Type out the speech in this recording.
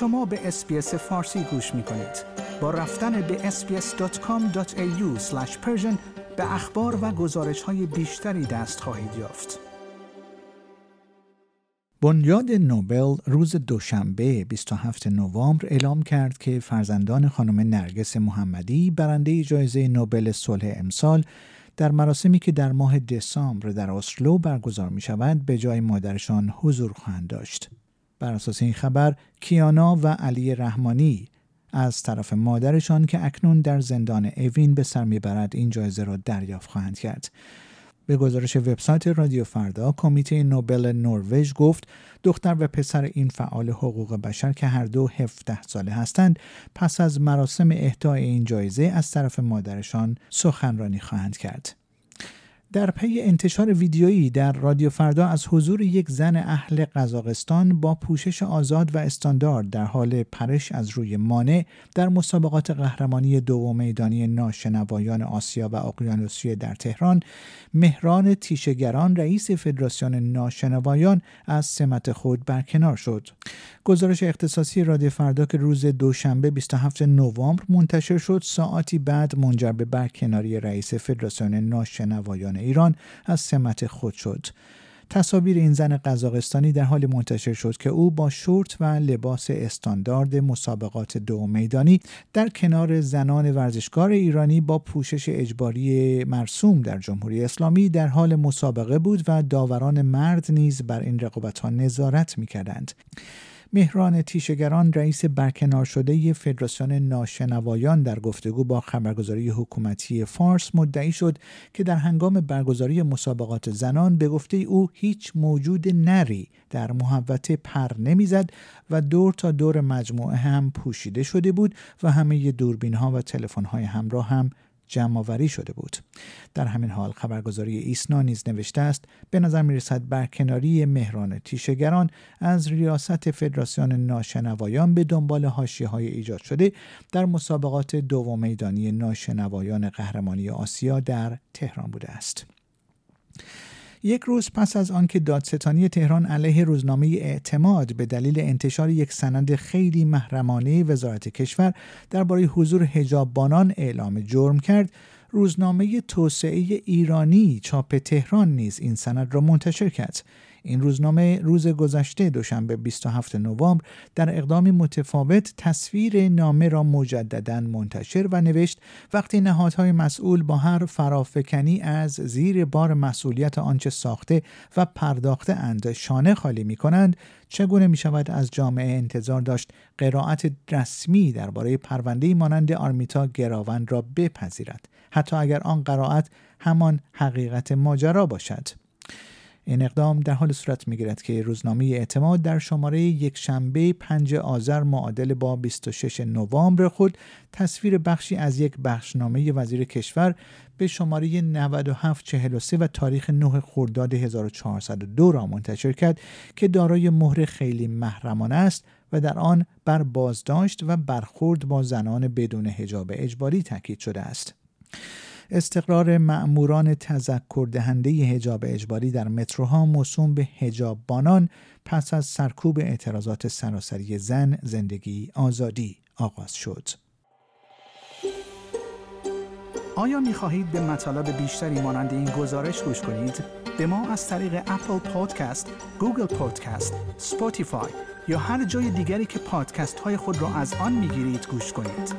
شما به SBS فارسی گوش می کنید. با رفتن به sbs.com.au به اخبار و گزارش های بیشتری دست خواهید یافت. بنیاد نوبل روز دوشنبه 27 نوامبر اعلام کرد که فرزندان خانم نرگس محمدی برنده جایزه نوبل صلح امسال در مراسمی که در ماه دسامبر در اسلو برگزار می شود به جای مادرشان حضور خواهند داشت. بر اساس این خبر کیانا و علی رحمانی از طرف مادرشان که اکنون در زندان اوین به سر می‌برد این جایزه را دریافت خواهند کرد. به گزارش وبسایت رادیو فردا کمیته نوبل نروژ گفت دختر و پسر این فعال حقوق بشر که هر دو 17 ساله هستند پس از مراسم اهدای این جایزه از طرف مادرشان سخنرانی خواهند کرد. در پی انتشار ویدیویی در رادیو فردا از حضور یک زن اهل قزاقستان با پوشش آزاد و استاندارد در حال پرش از روی مانع در مسابقات قهرمانی دوم میدانی ناشنوایان آسیا و اقیانوسیه در تهران مهران تیشگران رئیس فدراسیون ناشنوایان از سمت خود برکنار شد. گزارش اختصاصی رادیو فردا که روز دوشنبه 27 نوامبر منتشر شد ساعتی بعد منجر به برکناری رئیس فدراسیون ناشنوایان ایران از سمت خود شد. تصاویر این زن قزاقستانی در حال منتشر شد که او با شورت و لباس استاندارد مسابقات دو میدانی در کنار زنان ورزشکار ایرانی با پوشش اجباری مرسوم در جمهوری اسلامی در حال مسابقه بود و داوران مرد نیز بر این رقابتها نظارت می‌کردند. مهران تیشگران رئیس برکنار شده فدراسیون ناشنوایان در گفتگو با خبرگزاری حکومتی فارس مدعی شد که در هنگام برگزاری مسابقات زنان به گفته او هیچ موجود نری در محوطه پر نمی‌زد و دور تا دور مجموعه هم پوشیده شده بود و همه دوربین ها و تلفن های همراه هم جمعآوری شده بود. در همین حال خبرگزاری ایسنا نیز نوشته است به نظر می‌رسد برکناری مهران تیشگران از ریاست فدراسیون ناشنوایان به دنبال حاشیه های ایجاد شده در مسابقات دوم میدانی ناشنوایان قهرمانی آسیا در تهران بوده است. یک روز پس از آنکه دادستانی تهران علیه روزنامه اعتماد به دلیل انتشار یک سند خیلی محرمانه وزارت کشور درباره حضور حجاببانان اعلام جرم کرد روزنامه توسعه ایرانی چاپ تهران نیز این سند را منتشر کرد. این روزنامه روز گذشته دوشنبه 27 نوامبر در اقدامی متفاوت تصویر نامه را مجددا منتشر و نوشت وقتی نهادهای مسئول با هر فرافکنی از زیر بار مسئولیت آنچه ساخته و پرداخته اند شانه خالی می کنند چگونه می شود از جامعه انتظار داشت؟ قرائت رسمی درباره پرونده مانند آرمیتا گراوند را بپذیرد. حتی اگر آن قرائت همان حقیقت ماجرا باشد این اقدام در حال صورت می‌گیرد که روزنامه اعتماد در شماره یک شنبه 5 آذر معادل با 26 نوامبر خود تصویر بخشی از یک بخشنامه وزیر کشور به شماره 9743 و تاریخ 9 خرداد 1402 را منتشر کرد که دارای مهر خیلی محرمانه است و در آن بر بازداشت و برخورد با زنان بدون حجاب اجباری تاکید شده است. استقرار مأموران تذکر دهنده هجاب اجباری در متروها موسوم به هجاب بانان پس از سرکوب اعتراضات سراسری زن زندگی آزادی آغاز شد. آیا می خواهید به مطالب بیشتری مانند این گزارش گوش کنید؟ به ما از طریق Apple Podcast، Google Podcast، Spotify یا هر جای دیگری که پادکست های خود را از آن می گیرید گوش کنید.